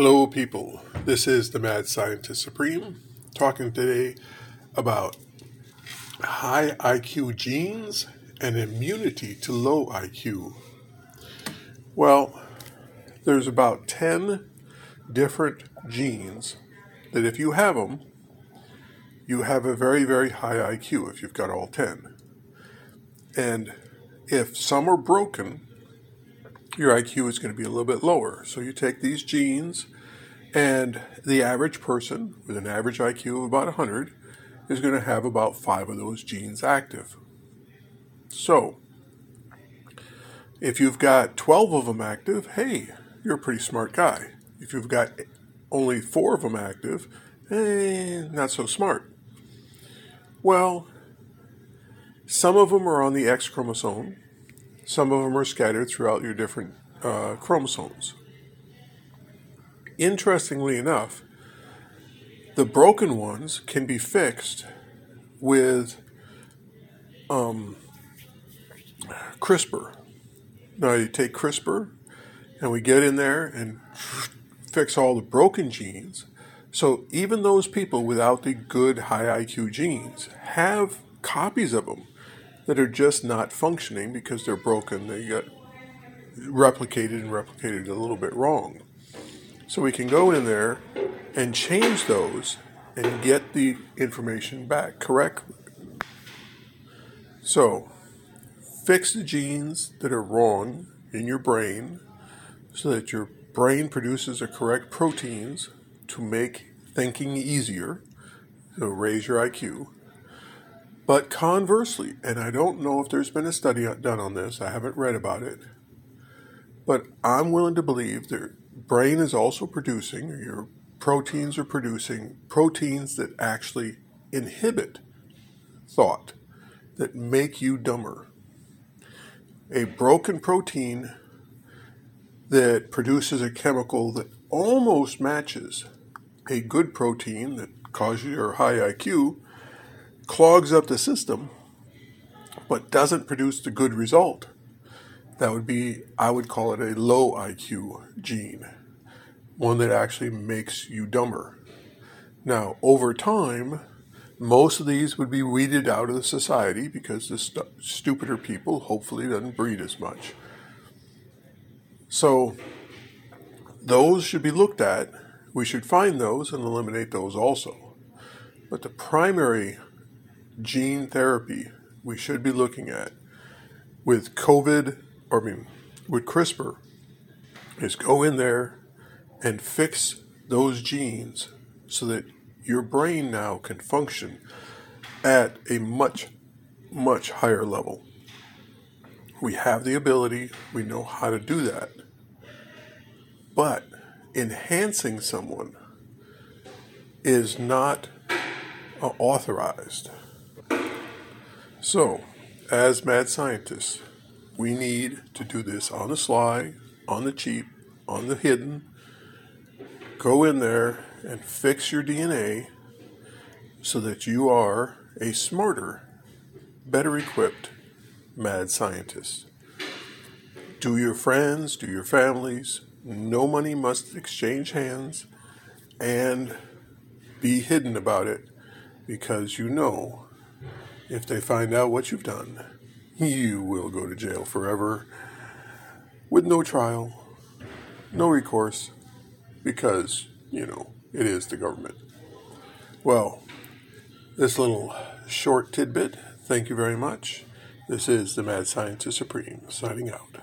Hello, people. This is the Mad Scientist Supreme talking today about high IQ genes and immunity to low IQ. Well, there's about 10 different genes that if you have them, you have a very, very high IQ if you've got all 10. And if some are broken, your IQ is going to be a little bit lower. So you take these genes, and the average person with an average IQ of about 100 is going to have about five of those genes active. So if you've got 12 of them active, hey, you're a pretty smart guy. If you've got only four of them active, eh, not so smart. Well, some of them are on the X chromosome, some of them are scattered throughout your different uh, chromosomes. Interestingly enough, the broken ones can be fixed with um, CRISPR. Now, you take CRISPR and we get in there and fix all the broken genes. So, even those people without the good high IQ genes have copies of them that are just not functioning because they're broken. They got replicated and replicated a little bit wrong. So we can go in there and change those and get the information back correctly. So, fix the genes that are wrong in your brain so that your brain produces the correct proteins to make thinking easier, so raise your IQ. But conversely, and I don't know if there's been a study done on this, I haven't read about it, but I'm willing to believe the brain is also producing, your proteins are producing proteins that actually inhibit thought, that make you dumber. A broken protein that produces a chemical that almost matches a good protein that causes your high IQ clogs up the system but doesn't produce the good result, that would be, I would call it a low IQ gene, one that actually makes you dumber. Now, over time, most of these would be weeded out of the society because the stu- stupider people hopefully doesn't breed as much. So, those should be looked at. We should find those and eliminate those also. But the primary gene therapy we should be looking at with COVID, or I mean, with CRISPR, is go in there and fix those genes so that your brain now can function at a much, much higher level. We have the ability, we know how to do that. But enhancing someone is not uh, authorized. So, as mad scientists, we need to do this on the sly, on the cheap, on the hidden. Go in there and fix your DNA so that you are a smarter, better equipped mad scientist. Do your friends, do your families, no money must exchange hands, and be hidden about it because you know if they find out what you've done, you will go to jail forever with no trial, no recourse, because, you know, it is the government. Well, this little short tidbit, thank you very much. This is the Mad Scientist Supreme signing out.